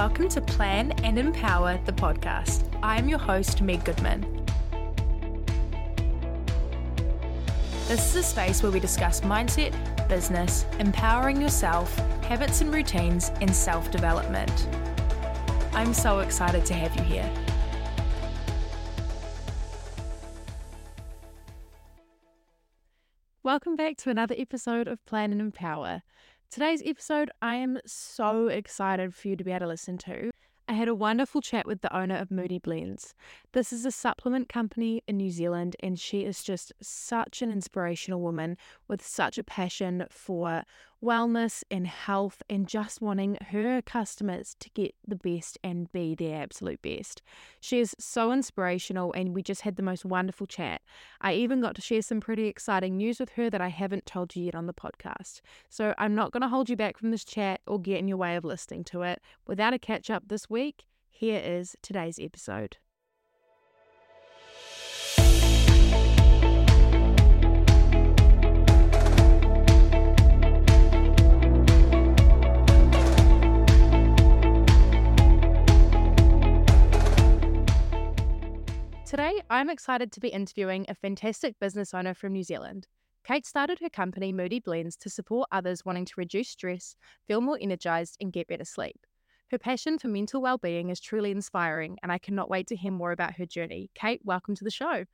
Welcome to Plan and Empower the podcast. I am your host, Meg Goodman. This is a space where we discuss mindset, business, empowering yourself, habits and routines, and self development. I'm so excited to have you here. Welcome back to another episode of Plan and Empower. Today's episode, I am so excited for you to be able to listen to. I had a wonderful chat with the owner of Moodi Blends. This is a supplement company in New Zealand, and she is just such an inspirational woman with such a passion for wellness and health and just wanting her customers to get the best and be their absolute best. She is so inspirational, and we just had the most wonderful chat. I even got to share some pretty exciting news with her that I haven't told you yet on the podcast. So I'm not going to hold you back from this chat or get in your way of listening to it. Without a catch up this week, here is today's episode. Today, I'm excited to be interviewing a fantastic business owner from New Zealand. Kate started her company Moodi Blends to support others wanting to reduce stress, feel more energized, and get better sleep. Her passion for mental well-being is truly inspiring, and I cannot wait to hear more about her journey. Kate, welcome to the show.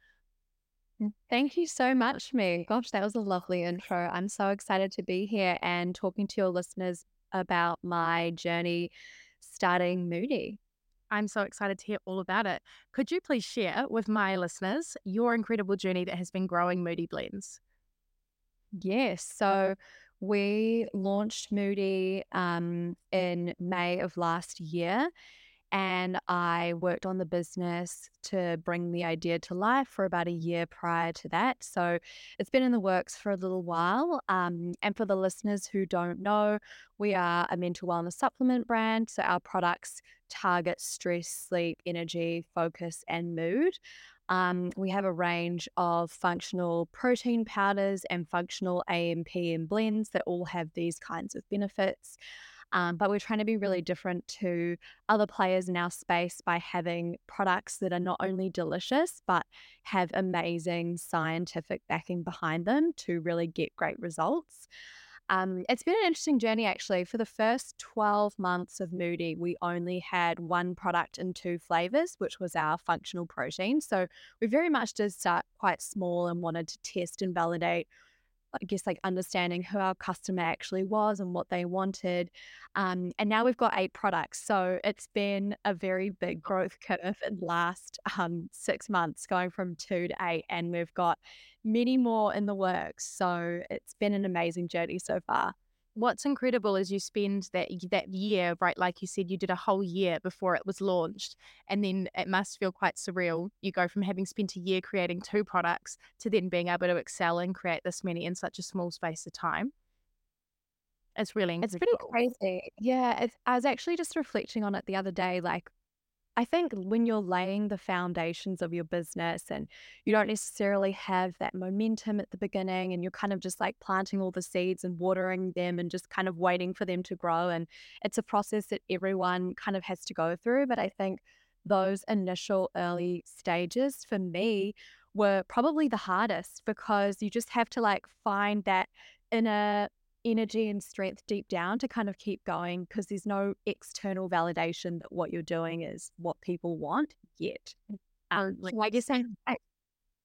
Mm, thank you so much, me. Gosh, that was a lovely intro. I'm so excited to be here and talking to your listeners about my journey starting Moodi. I'm so excited to hear all about it. Could you please share with my listeners your incredible journey that has been growing Moodi Blends? Yes. So we launched Moodi um, in May of last year and I worked on the business to bring the idea to life for about a year prior to that. So it's been in the works for a little while. Um, and for the listeners who don't know, we are a mental wellness supplement brand. So our products target stress, sleep, energy, focus, and mood. Um, we have a range of functional protein powders and functional AMP and blends that all have these kinds of benefits. Um, but we're trying to be really different to other players in our space by having products that are not only delicious, but have amazing scientific backing behind them to really get great results. Um, it's been an interesting journey actually. For the first 12 months of Moodi, we only had one product in two flavors, which was our functional protein. So we very much did start quite small and wanted to test and validate I guess like understanding who our customer actually was and what they wanted. Um, and now we've got eight products. So it's been a very big growth curve in the last um, six months, going from two to eight. And we've got many more in the works. So it's been an amazing journey so far what's incredible is you spend that that year, right? Like you said, you did a whole year before it was launched, and then it must feel quite surreal. You go from having spent a year creating two products to then being able to excel and create this many in such a small space of time. It's really it's pretty crazy. Yeah, I was actually just reflecting on it the other day. Like I think when you're laying the foundations of your business and you don't necessarily have that momentum at the beginning and you're kind of just like planting all the seeds and watering them and just kind of waiting for them to grow. And it's a process that everyone kind of has to go through. But I think those initial early stages for me were probably the hardest because you just have to like find that inner energy and strength deep down to kind of keep going because there's no external validation that what you're doing is what people want yet. Um, so I guess I'm, I,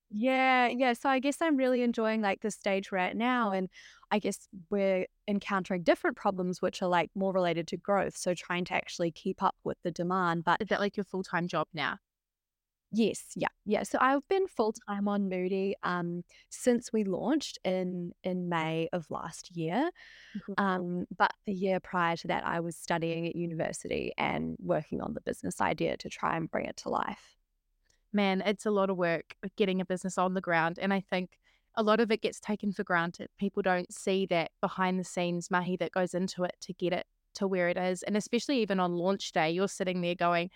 yeah, yeah. So I guess I'm really enjoying like the stage right now, and I guess we're encountering different problems which are like more related to growth. So trying to actually keep up with the demand. But is that like your full time job now? Yes, yeah, yeah. So I've been full time on Moodi um, since we launched in in May of last year. Mm-hmm. Um, but the year prior to that, I was studying at university and working on the business idea to try and bring it to life. Man, it's a lot of work getting a business on the ground, and I think a lot of it gets taken for granted. People don't see that behind the scenes mahi that goes into it to get it to where it is, and especially even on launch day, you're sitting there going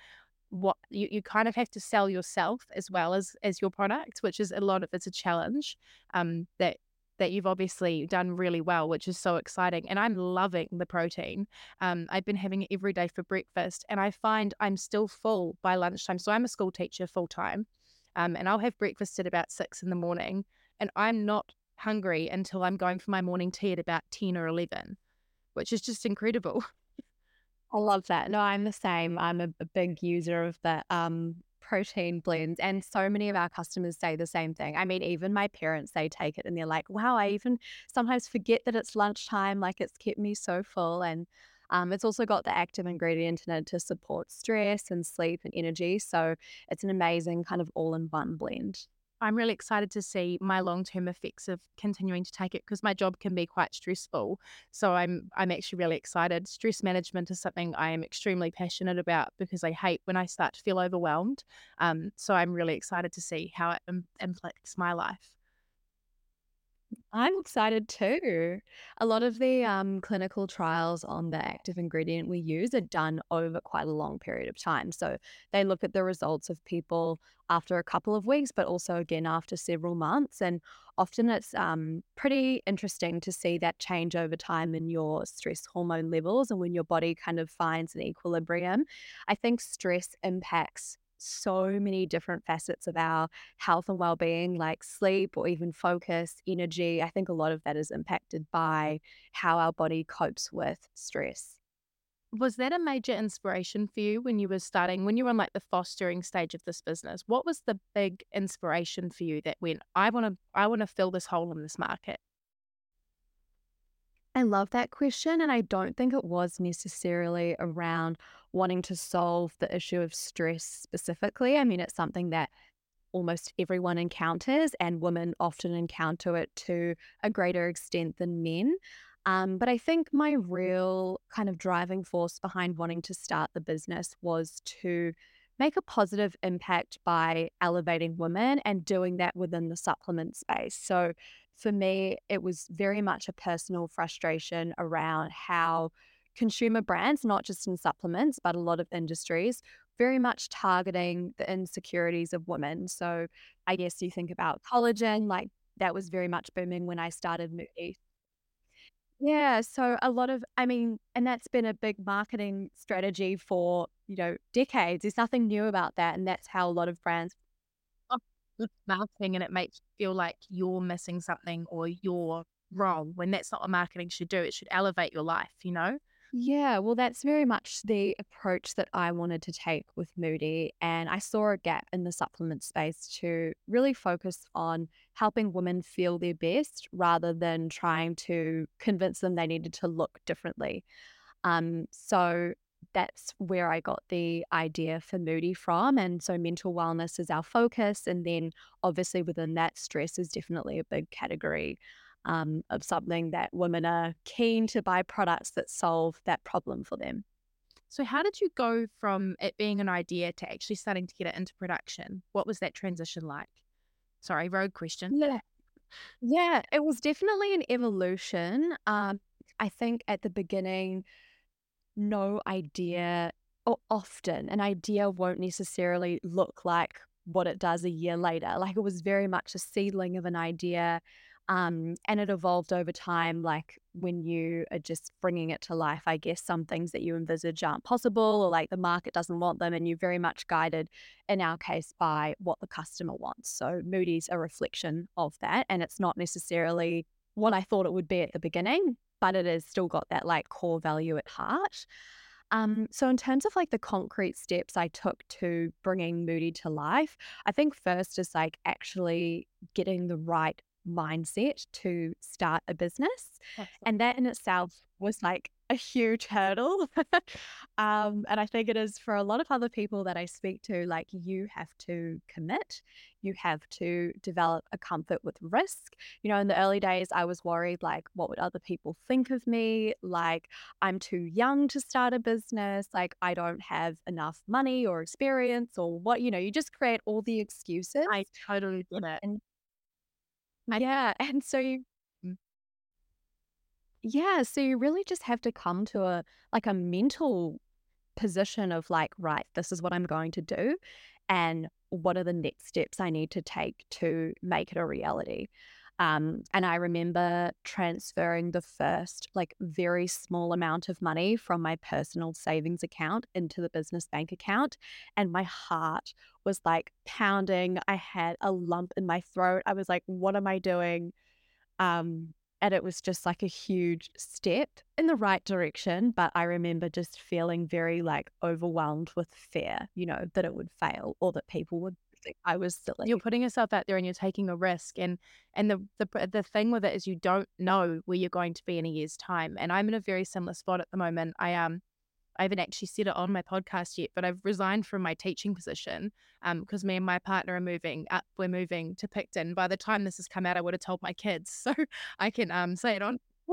what you, you kind of have to sell yourself as well as as your product which is a lot of it's a challenge um that that you've obviously done really well, which is so exciting. And I'm loving the protein. Um, I've been having it every day for breakfast, and I find I'm still full by lunchtime. So I'm a school teacher full time, um, and I'll have breakfast at about six in the morning, and I'm not hungry until I'm going for my morning tea at about 10 or 11, which is just incredible. I love that. No, I'm the same. I'm a, a big user of the um, protein blends. And so many of our customers say the same thing. I mean, even my parents, they take it and they're like, wow, I even sometimes forget that it's lunchtime. Like it's kept me so full. And um, it's also got the active ingredient in it to support stress and sleep and energy. So it's an amazing kind of all in one blend. I'm really excited to see my long-term effects of continuing to take it because my job can be quite stressful. So I'm I'm actually really excited. Stress management is something I am extremely passionate about because I hate when I start to feel overwhelmed. Um, so I'm really excited to see how it Im- impacts my life. I'm excited too. A lot of the um, clinical trials on the active ingredient we use are done over quite a long period of time. So they look at the results of people after a couple of weeks, but also again after several months. And often it's um, pretty interesting to see that change over time in your stress hormone levels and when your body kind of finds an equilibrium. I think stress impacts so many different facets of our health and well-being like sleep or even focus energy i think a lot of that is impacted by how our body copes with stress. Was that a major inspiration for you when you were starting when you were in like the fostering stage of this business? What was the big inspiration for you that went i want to i want to fill this hole in this market I love that question. And I don't think it was necessarily around wanting to solve the issue of stress specifically. I mean, it's something that almost everyone encounters, and women often encounter it to a greater extent than men. Um, but I think my real kind of driving force behind wanting to start the business was to make a positive impact by elevating women and doing that within the supplement space. So for me, it was very much a personal frustration around how consumer brands, not just in supplements, but a lot of industries, very much targeting the insecurities of women. So I guess you think about collagen, like that was very much booming when I started Moodi. Yeah, so a lot of, I mean, and that's been a big marketing strategy for, you know, decades. There's nothing new about that. And that's how a lot of brands marketing and it makes you feel like you're missing something or you're wrong when that's not what marketing should do. It should elevate your life, you know? Yeah, well, that's very much the approach that I wanted to take with Moodi. And I saw a gap in the supplement space to really focus on helping women feel their best rather than trying to convince them they needed to look differently. Um, so that's where I got the idea for Moodi from. And so mental wellness is our focus. And then obviously within that, stress is definitely a big category um, of something that women are keen to buy products that solve that problem for them. So, how did you go from it being an idea to actually starting to get it into production? What was that transition like? Sorry, road question. Yeah. Yeah, it was definitely an evolution. Um, I think at the beginning, no idea, or often an idea won't necessarily look like what it does a year later. Like it was very much a seedling of an idea. Um, and it evolved over time, like when you are just bringing it to life. I guess some things that you envisage aren't possible, or like the market doesn't want them, and you're very much guided, in our case, by what the customer wants. So Moodi's a reflection of that, and it's not necessarily what I thought it would be at the beginning, but it has still got that like core value at heart. Um, so in terms of like the concrete steps I took to bringing Moodi to life, I think first is like actually getting the right mindset to start a business. And that in itself was like a huge hurdle. um, and I think it is for a lot of other people that I speak to, like you have to commit, you have to develop a comfort with risk. You know, in the early days, I was worried, like, what would other people think of me? Like, I'm too young to start a business. Like, I don't have enough money or experience or what, you know, you just create all the excuses. I totally get it. And yeah. And so you, mm. Yeah, so you really just have to come to a like a mental position of like, right, this is what I'm going to do. And what are the next steps I need to take to make it a reality? Um, and I remember transferring the first, like, very small amount of money from my personal savings account into the business bank account. And my heart was like pounding. I had a lump in my throat. I was like, what am I doing? Um, and it was just like a huge step in the right direction. But I remember just feeling very like overwhelmed with fear, you know, that it would fail or that people would think I was silly. You're putting yourself out there and you're taking a risk. And and the the the thing with it is you don't know where you're going to be in a year's time. And I'm in a very similar spot at the moment. I um I haven't actually said it on my podcast yet, but I've resigned from my teaching position because um, me and my partner are moving up. We're moving to Picton. By the time this has come out, I would have told my kids, so I can um say it on.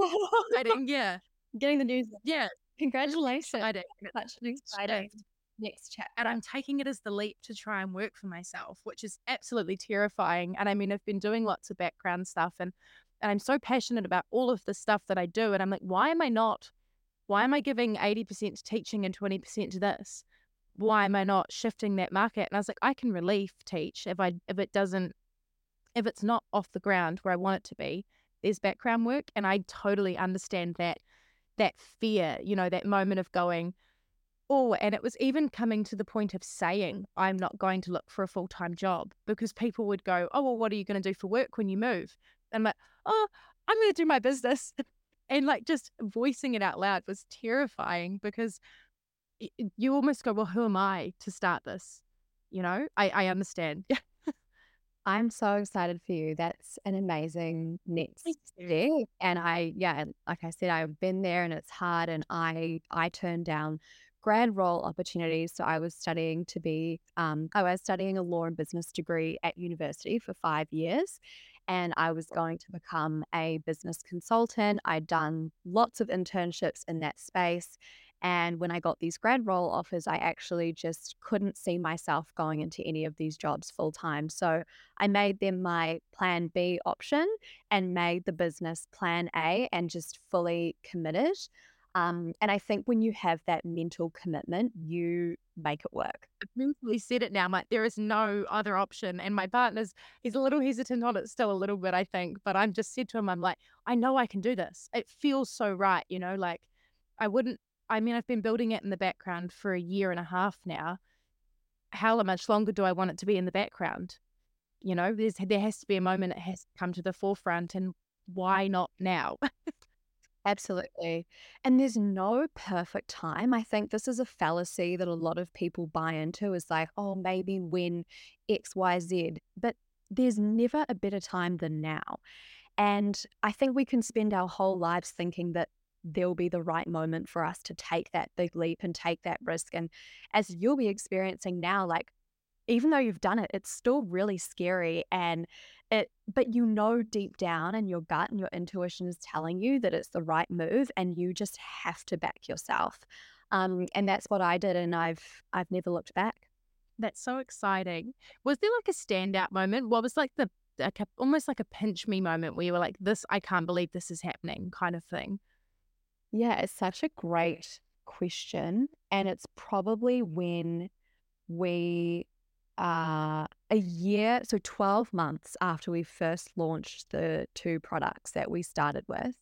I didn't, yeah, getting the news. Yeah, congratulations! I did. That's exciting. Next chat, and I'm taking it as the leap to try and work for myself, which is absolutely terrifying. And I mean, I've been doing lots of background stuff, and and I'm so passionate about all of the stuff that I do, and I'm like, why am I not? Why am I giving 80% to teaching and 20% to this? Why am I not shifting that market? And I was like, I can relief teach if I if it doesn't if it's not off the ground where I want it to be. There's background work and I totally understand that that fear, you know, that moment of going, oh, and it was even coming to the point of saying, I'm not going to look for a full time job because people would go, Oh, well, what are you going to do for work when you move? And I'm like, Oh, I'm going to do my business. And like just voicing it out loud was terrifying because you almost go, well, who am I to start this? You know, I, I understand. I'm so excited for you. That's an amazing next step. And I, yeah, like I said, I've been there and it's hard. And I, I turned down grad role opportunities. So I was studying to be, um, I was studying a law and business degree at university for five years and I was going to become a business consultant. I'd done lots of internships in that space. And when I got these grad role offers, I actually just couldn't see myself going into any of these jobs full time. So I made them my plan B option and made the business plan A and just fully committed. Um, and I think when you have that mental commitment, you make it work. I've said it now. I'm like, there is no other option. And my partner's, he's a little hesitant on it still a little bit, I think. But I'm just said to him, I'm like, I know I can do this. It feels so right. You know, like I wouldn't, I mean, I've been building it in the background for a year and a half now. How much longer do I want it to be in the background? You know, there's, there has to be a moment it has to come to the forefront. And why not now? Absolutely. And there's no perfect time. I think this is a fallacy that a lot of people buy into is like, oh, maybe when XYZ. But there's never a better time than now. And I think we can spend our whole lives thinking that there'll be the right moment for us to take that big leap and take that risk. And as you'll be experiencing now, like, even though you've done it, it's still really scary. And it but you know deep down and your gut and your intuition is telling you that it's the right move and you just have to back yourself um, and that's what i did and i've i've never looked back. That's so exciting. Was there like a standout moment? What was like the like a, almost like a pinch me moment where you were like this i can't believe this is happening kind of thing? Yeah it's such a great question and it's probably when we uh, a year, so 12 months after we first launched the two products that we started with,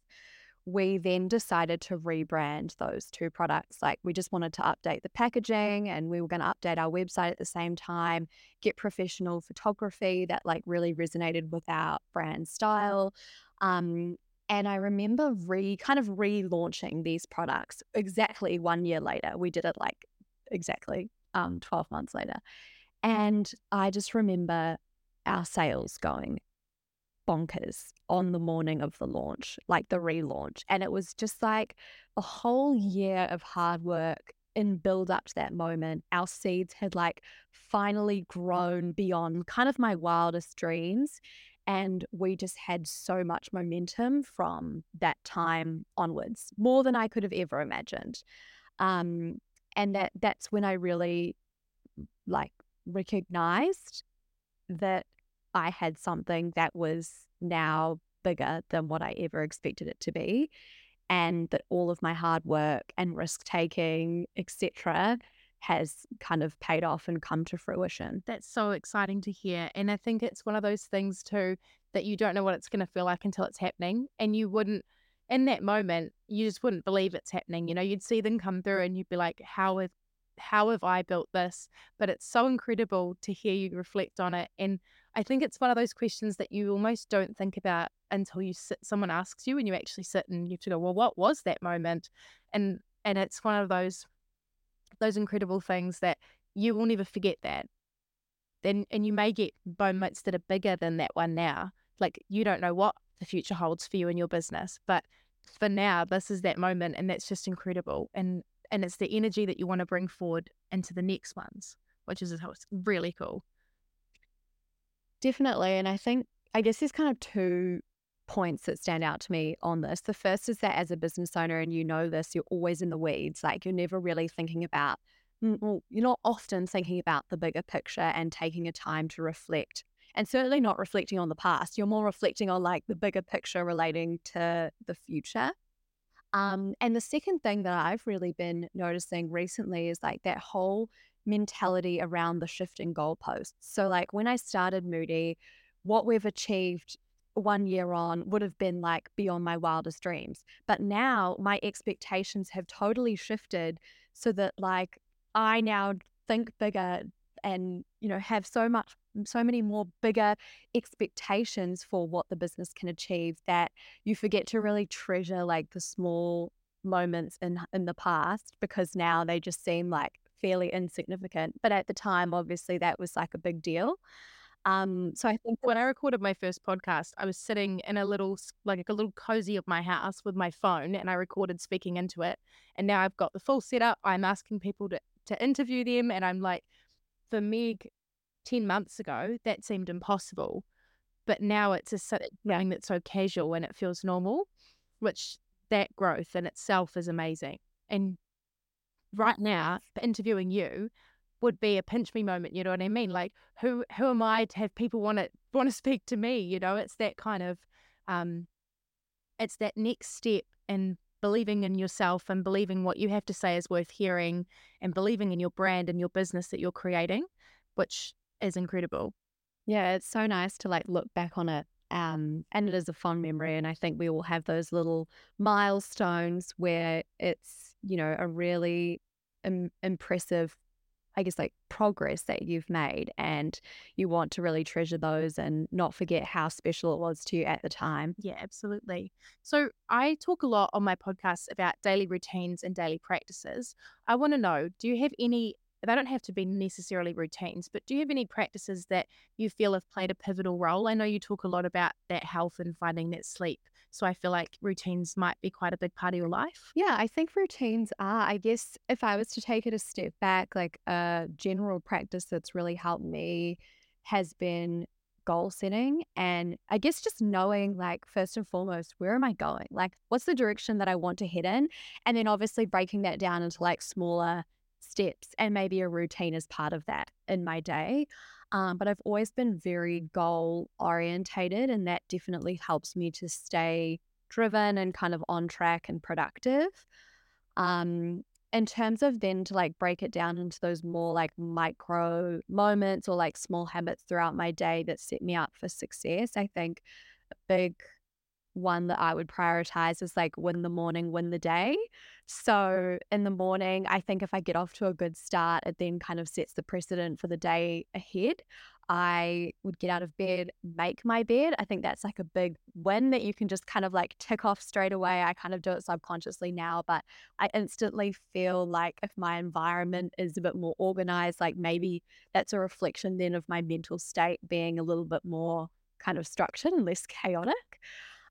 we then decided to rebrand those two products. Like we just wanted to update the packaging and we were going to update our website at the same time, get professional photography that like really resonated with our brand style. Um, and I remember re kind of relaunching these products exactly one year later. We did it like exactly um, 12 months later. And I just remember our sales going bonkers on the morning of the launch, like the relaunch. And it was just like a whole year of hard work in build up to that moment. Our seeds had like finally grown beyond kind of my wildest dreams. And we just had so much momentum from that time onwards, more than I could have ever imagined. Um, and that that's when I really like recognized that I had something that was now bigger than what I ever expected it to be. And that all of my hard work and risk taking, etc., has kind of paid off and come to fruition. That's so exciting to hear. And I think it's one of those things too that you don't know what it's going to feel like until it's happening. And you wouldn't, in that moment, you just wouldn't believe it's happening. You know, you'd see them come through mm. and you'd be like, how have, how have I built this? But it's so incredible to hear you reflect on it. And I think it's one of those questions that you almost don't think about until you sit, someone asks you and you actually sit and you have to go, well, what was that moment? And, and it's one of those those incredible things that you will never forget that. Then and you may get moments that are bigger than that one now. Like you don't know what the future holds for you and your business, but for now, this is that moment, and that's just incredible. And and it's the energy that you want to bring forward into the next ones, which is really cool. Definitely, and I think I guess there's kind of two points that stand out to me on this. The first is that as a business owner, and you know this, you're always in the weeds. Like you're never really thinking about, mm, well, you're not often thinking about the bigger picture and taking a time to reflect. And certainly not reflecting on the past. You're more reflecting on like the bigger picture relating to the future. Um, and the second thing that I've really been noticing recently is like that whole mentality around the shifting goalposts. So, like when I started Moodi, what we've achieved one year on would have been like beyond my wildest dreams. But now my expectations have totally shifted so that like I now think bigger and you know have so much so many more bigger expectations for what the business can achieve that you forget to really treasure like the small moments in in the past because now they just seem like fairly insignificant but at the time obviously that was like a big deal um, so I think when I recorded my first podcast, I was sitting in a little like a little cozy of my house with my phone, and I recorded speaking into it. And now I've got the full setup. I'm asking people to to interview them, and I'm like, for Meg, ten months ago, that seemed impossible, but now it's a thing that's so casual and it feels normal, which that growth in itself is amazing. And right now, interviewing you, would be a pinch me moment. You know what I mean? Like who who am I to have people want to want to speak to me? You know, it's that kind of um, it's that next step in believing in yourself and believing what you have to say is worth hearing and believing in your brand and your business that you're creating, which is incredible. Yeah, it's so nice to like look back on it. Um, and it is a fond memory. And I think we all have those little milestones where it's, you know, a really Im- impressive I guess, like progress that you've made. And you want to really treasure those and not forget how special it was to you at the time. Yeah, absolutely. So I talk a lot on my podcast about daily routines and daily practices. I want to know do you have any? They don't have to be necessarily routines, but do you have any practices that you feel have played a pivotal role? I know you talk a lot about that health and finding that sleep so I feel like routines might be quite a big part of your life. Yeah, I think routines are. I guess if I was to take it a step back, like a general practice that's really helped me has been goal setting and I guess just knowing like first and foremost where am I going? Like what's the direction that I want to head in? And then obviously breaking that down into like smaller steps and maybe a routine as part of that in my day. Um, but I've always been very goal orientated, and that definitely helps me to stay driven and kind of on track and productive. Um, in terms of then to like break it down into those more like micro moments or like small habits throughout my day that set me up for success, I think a big one that I would prioritize is like win the morning, win the day. So in the morning, I think if I get off to a good start, it then kind of sets the precedent for the day ahead. I would get out of bed, make my bed. I think that's like a big win that you can just kind of like tick off straight away. I kind of do it subconsciously now, but I instantly feel like if my environment is a bit more organized, like maybe that's a reflection then of my mental state being a little bit more kind of structured and less chaotic.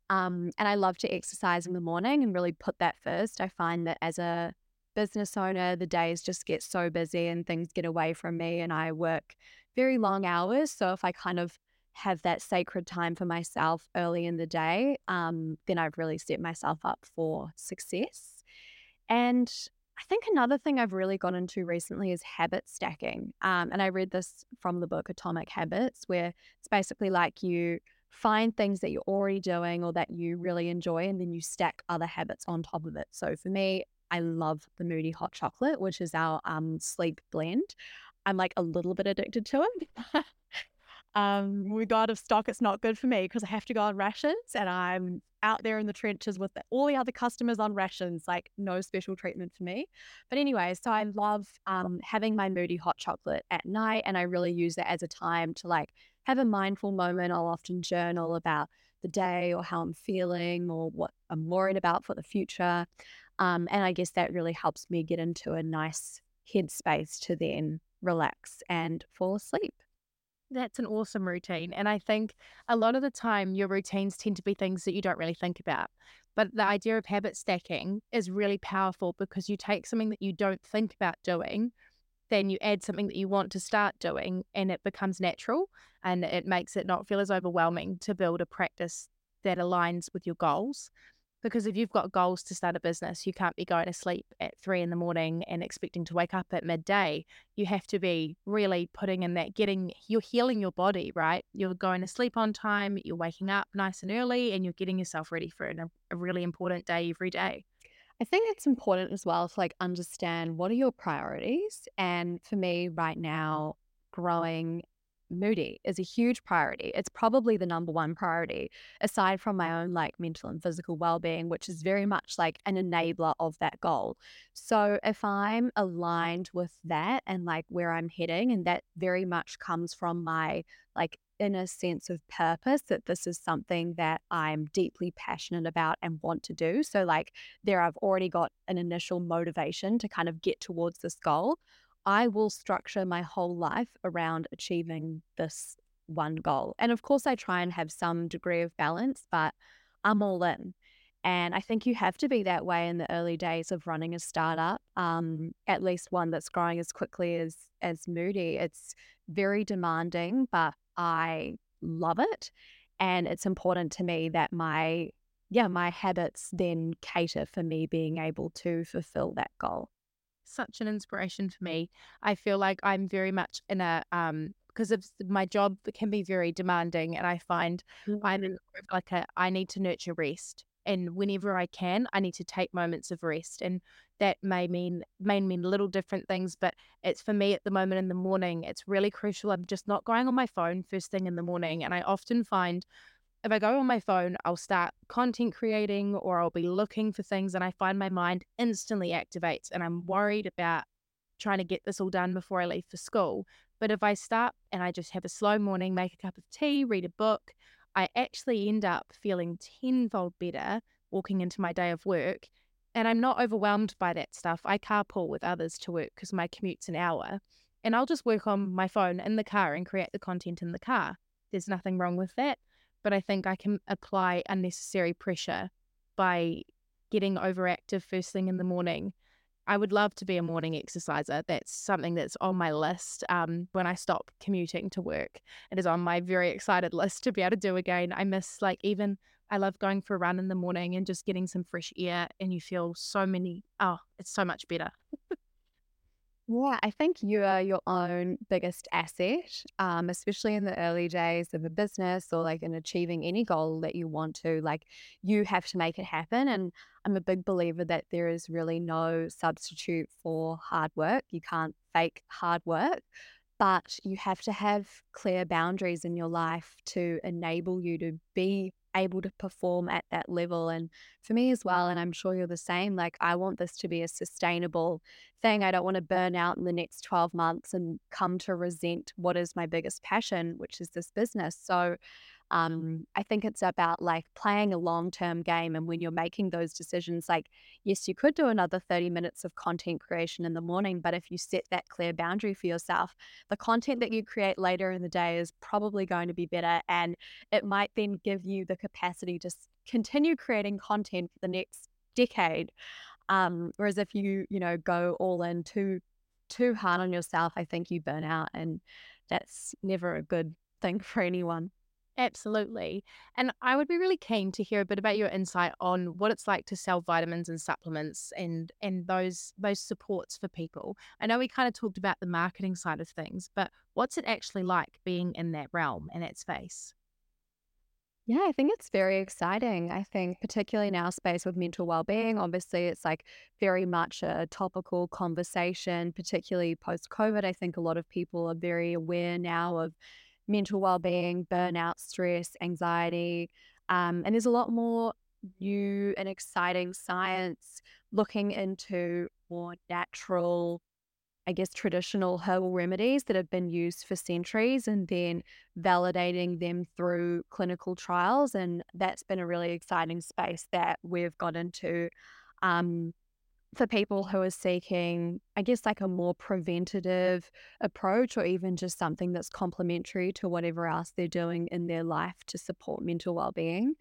Um, and I love to exercise in the morning and really put that first. I find that as a business owner, the days just get so busy and things get away from me, and I work very long hours. So if I kind of have that sacred time for myself early in the day, um, then I've really set myself up for success. And I think another thing I've really got into recently is habit stacking. Um, and I read this from the book Atomic Habits, where it's basically like you find things that you're already doing or that you really enjoy, and then you stack other habits on top of it. So for me, I love the Moodi hot chocolate, which is our um, sleep blend. I'm like a little bit addicted to it. um, we got out of stock. It's not good for me because I have to go on rations and I'm out there in the trenches with all the other customers on rations, like no special treatment for me. But anyway, so I love um, having my Moodi hot chocolate at night and I really use it as a time to like have a mindful moment. I'll often journal about the day or how I'm feeling or what I'm worried about for the future. Um, and I guess that really helps me get into a nice headspace to then relax and fall asleep. That's an awesome routine. And I think a lot of the time, your routines tend to be things that you don't really think about. But the idea of habit stacking is really powerful because you take something that you don't think about doing, then you add something that you want to start doing, and it becomes natural and it makes it not feel as overwhelming to build a practice that aligns with your goals. Because if you've got goals to start a business, you can't be going to sleep at three in the morning and expecting to wake up at midday. You have to be really putting in that getting, you're healing your body, right? You're going to sleep on time, you're waking up nice and early, and you're getting yourself ready for a, a really important day every day. I think it's important as well to like understand what are your priorities. And for me right now, growing Moodi is a huge priority. It's probably the number one priority, aside from my own like mental and physical well being, which is very much like an enabler of that goal. So if I'm aligned with that and like where I'm heading, and that very much comes from my like inner sense of purpose that this is something that I'm deeply passionate about and want to do. So, like, there I've already got an initial motivation to kind of get towards this goal. I will structure my whole life around achieving this one goal. And of course, I try and have some degree of balance, but I'm all in. And I think you have to be that way in the early days of running a startup, um, at least one that's growing as quickly as as Moodi. It's very demanding, but I love it. And it's important to me that my yeah, my habits then cater for me being able to fulfill that goal such an inspiration for me. I feel like I'm very much in a um because of my job can be very demanding and I find mm-hmm. I'm in like a I need to nurture rest and whenever I can I need to take moments of rest and that may mean may mean little different things but it's for me at the moment in the morning it's really crucial I'm just not going on my phone first thing in the morning and I often find if I go on my phone, I'll start content creating or I'll be looking for things and I find my mind instantly activates and I'm mm-hmm. worried about trying to get this all done before I leave for school. But if I start and I just have a slow morning, make a cup of tea, read a book, I actually end up feeling tenfold better walking into my day of work. And I'm not overwhelmed by that stuff. I carpool with others to work because my commute's an hour. And I'll just work on my phone in the car and create the content in the car. There's nothing wrong with that but I think I can apply unnecessary pressure by getting overactive first thing in the morning. I would love to be a morning exerciser. That's something that's on my list um, when I stop commuting to work. It is on my very excited list to be able to do again. I miss, like, even I love going for a run in the morning and just getting some fresh air, and you feel so many, oh, it's so much better. Yeah, I think you are your own biggest asset, um, especially in the early days of a business or like in achieving any goal that you want to. Like, you have to make it happen. And I'm a big believer that there is really no substitute for hard work. You can't fake hard work, but you have to have clear boundaries in your life to enable you to be able to perform at that level. And for me as well, and I'm sure you're the same, like I want this to be a sustainable thing. I don't want to burn out in the next 12 months and come to resent what is my biggest passion, which is this business. So um, I think it's about like playing a long term game. And when you're making those decisions, like, yes, you could do another 30 minutes of content creation in the morning, but if you set that clear boundary for yourself, the content that you create later in the day is probably going to be better. And it might then give you the capacity to continue creating content for the next decade. Um, whereas if you, you know, go all in too, too hard on yourself, I think you burn out. And that's never a good thing for anyone. Absolutely. And I would be really keen to hear a bit about your insight on what it's like to sell vitamins and supplements and and those those supports for people. I know we kind of talked about the marketing side of things, but what's it actually like being in that realm and that space? Yeah, I think it's very exciting. I think, particularly in our space with mental well-being, obviously it's like very much a topical conversation, particularly post COVID. I think a lot of people are very aware now of mental well-being, burnout, stress, anxiety. Um, and there's a lot more new and exciting science looking into more natural I guess, traditional herbal remedies that have been used for centuries and then validating them through clinical trials. And that's been a really exciting space that we've got into um, for people who are seeking, I guess, like a more preventative approach or even just something that's complementary to whatever else they're doing in their life to support mental well being.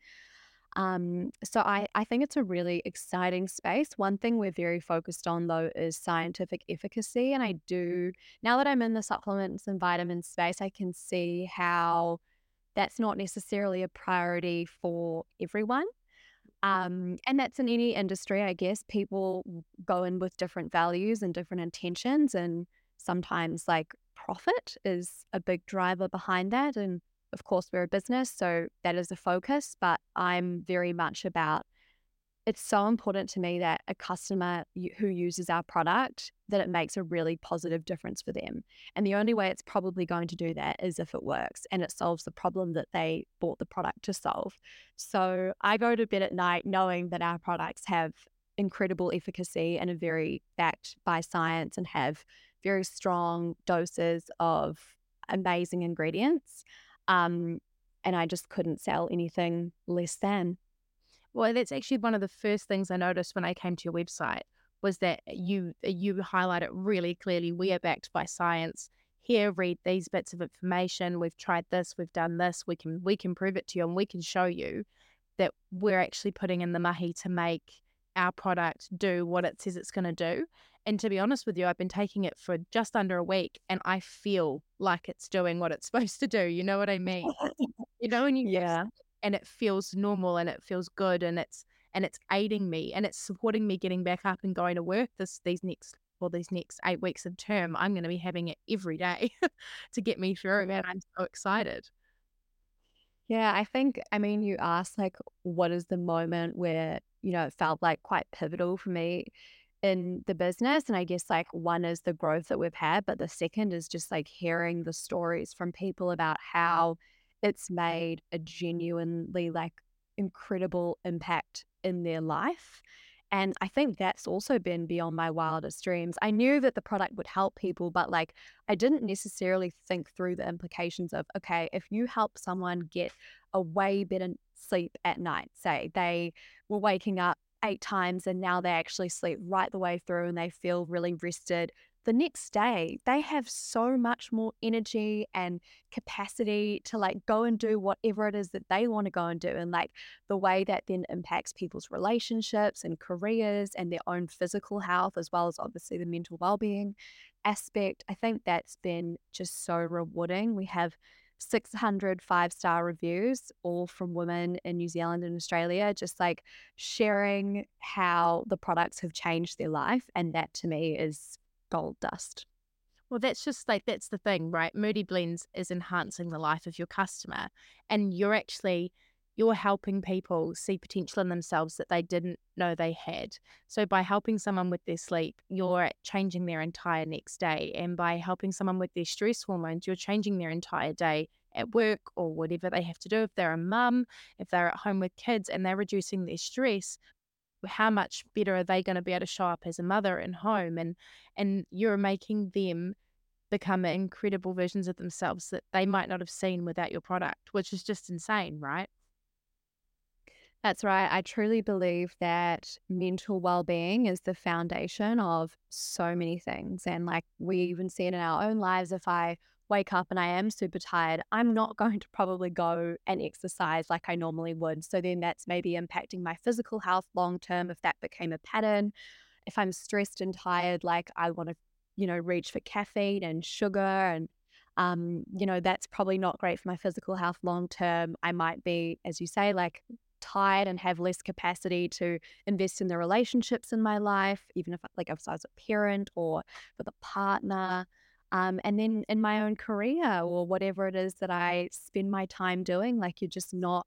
Um, so I, I think it's a really exciting space. One thing we're very focused on though is scientific efficacy. And I do, now that I'm in the supplements and vitamins space, I can see how that's not necessarily a priority for everyone. Um, and that's in any industry, I guess. People go in with different values and different intentions, and sometimes like profit is a big driver behind that. And of course, we're a business, so that is a focus, but I'm very much about it's so important to me that a customer who uses our product that it makes a really positive difference for them and the only way it's probably going to do that is if it works and it solves the problem that they bought the product to solve so i go to bed at night knowing that our products have incredible efficacy and are very backed by science and have very strong doses of amazing ingredients um, and I just couldn't sell anything less than. Well, that's actually one of the first things I noticed when I came to your website was that you you highlight it really clearly. We are backed by science. Here, read these bits of information. We've tried this. We've done this. We can we can prove it to you, and we can show you that we're actually putting in the mahi to make our product do what it says it's going to do. And to be honest with you, I've been taking it for just under a week and I feel like it's doing what it's supposed to do. You know what I mean? you know, and you yeah. And it feels normal and it feels good and it's and it's aiding me and it's supporting me getting back up and going to work this these next well these next eight weeks of term. I'm going to be having it every day to get me through and I'm so excited. Yeah, I think I mean you asked like what is the moment where, you know, it felt like quite pivotal for me in the business. And I guess like one is the growth that we've had, but the second is just like hearing the stories from people about how it's made a genuinely like incredible impact in their life. And I think that's also been beyond my wildest dreams. I knew that the product would help people, but like I didn't necessarily think through the implications of okay, if you help someone get a way better sleep at night, say they were waking up eight times and now they actually sleep right the way through and they feel really rested. The next day, they have so much more energy and capacity to like go and do whatever it is that they want to go and do. And like the way that then impacts people's relationships and careers and their own physical health, as well as obviously the mental well being aspect. I think that's been just so rewarding. We have 600 five star reviews, all from women in New Zealand and Australia, just like sharing how the products have changed their life. And that to me is gold dust. Well, that's just like, that's the thing, right? Moodi Blends is enhancing the life of your customer. And you're actually, you're helping people see potential in themselves that they didn't know they had. So by helping someone with their sleep, you're changing their entire next day. And by helping someone with their stress hormones, you're changing their entire day at work or whatever they have to do. If they're a mum, if they're at home with kids and they're reducing their stress, how much better are they going to be able to show up as a mother in home and and you're making them become incredible versions of themselves that they might not have seen without your product, which is just insane, right? That's right. I truly believe that mental well being is the foundation of so many things. And like we even see it in our own lives. If I wake up and I am super tired, I'm not going to probably go and exercise like I normally would. So then that's maybe impacting my physical health long term if that became a pattern. If I'm stressed and tired, like I want to, you know, reach for caffeine and sugar and um, you know, that's probably not great for my physical health long term. I might be, as you say, like tired and have less capacity to invest in the relationships in my life, even if like if I was a parent or with a partner. Um, and then in my own career or whatever it is that I spend my time doing, like you're just not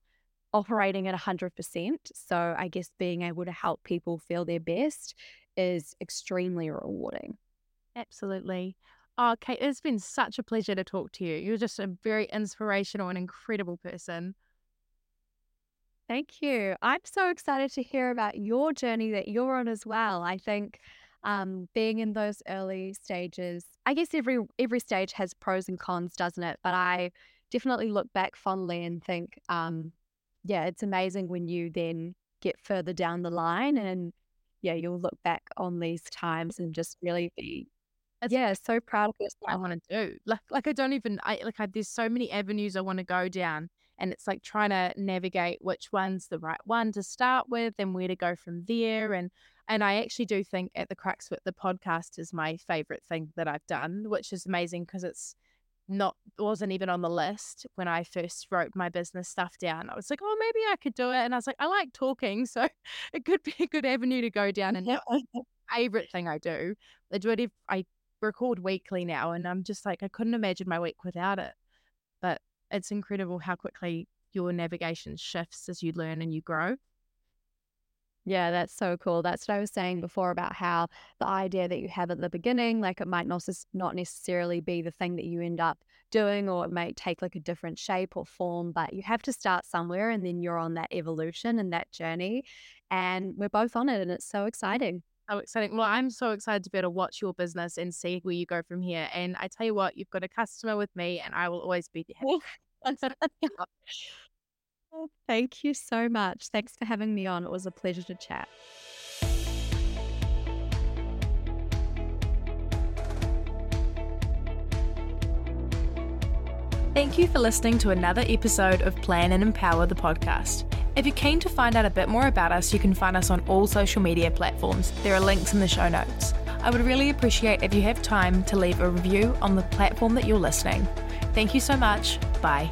operating at 100%. So I guess being able to help people feel their best is extremely rewarding. Absolutely. Oh, Kate, it's been such a pleasure to talk to you. You're just a very inspirational and incredible person. Thank you. I'm so excited to hear about your journey that you're on as well. I think um, being in those early stages, I guess every every stage has pros and cons, doesn't it? But I definitely look back fondly and think, um, yeah, it's amazing when you then get further down the line and yeah, you'll look back on these times and just really be it's yeah, so proud of what I want to do. Like, like I don't even. I like. I, there's so many avenues I want to go down, and it's like trying to navigate which one's the right one to start with, and where to go from there. And and I actually do think at the crux with the podcast is my favorite thing that I've done, which is amazing because it's not wasn't even on the list when I first wrote my business stuff down. I was like, oh, maybe I could do it, and I was like, I like talking, so it could be a good avenue to go down. And now, favorite thing I do, I do it. If I record weekly now, and I'm just like, I couldn't imagine my week without it. But it's incredible how quickly your navigation shifts as you learn and you grow. Yeah, that's so cool. That's what I was saying before about how the idea that you have at the beginning, like it might not not necessarily be the thing that you end up doing, or it may take like a different shape or form, but you have to start somewhere and then you're on that evolution and that journey. And we're both on it and it's so exciting. So exciting. Well, I'm so excited to be able to watch your business and see where you go from here. And I tell you what, you've got a customer with me and I will always be there. Thank you so much. Thanks for having me on. It was a pleasure to chat. Thank you for listening to another episode of Plan and Empower the podcast. If you're keen to find out a bit more about us, you can find us on all social media platforms. There are links in the show notes. I would really appreciate if you have time to leave a review on the platform that you're listening. Thank you so much. Bye.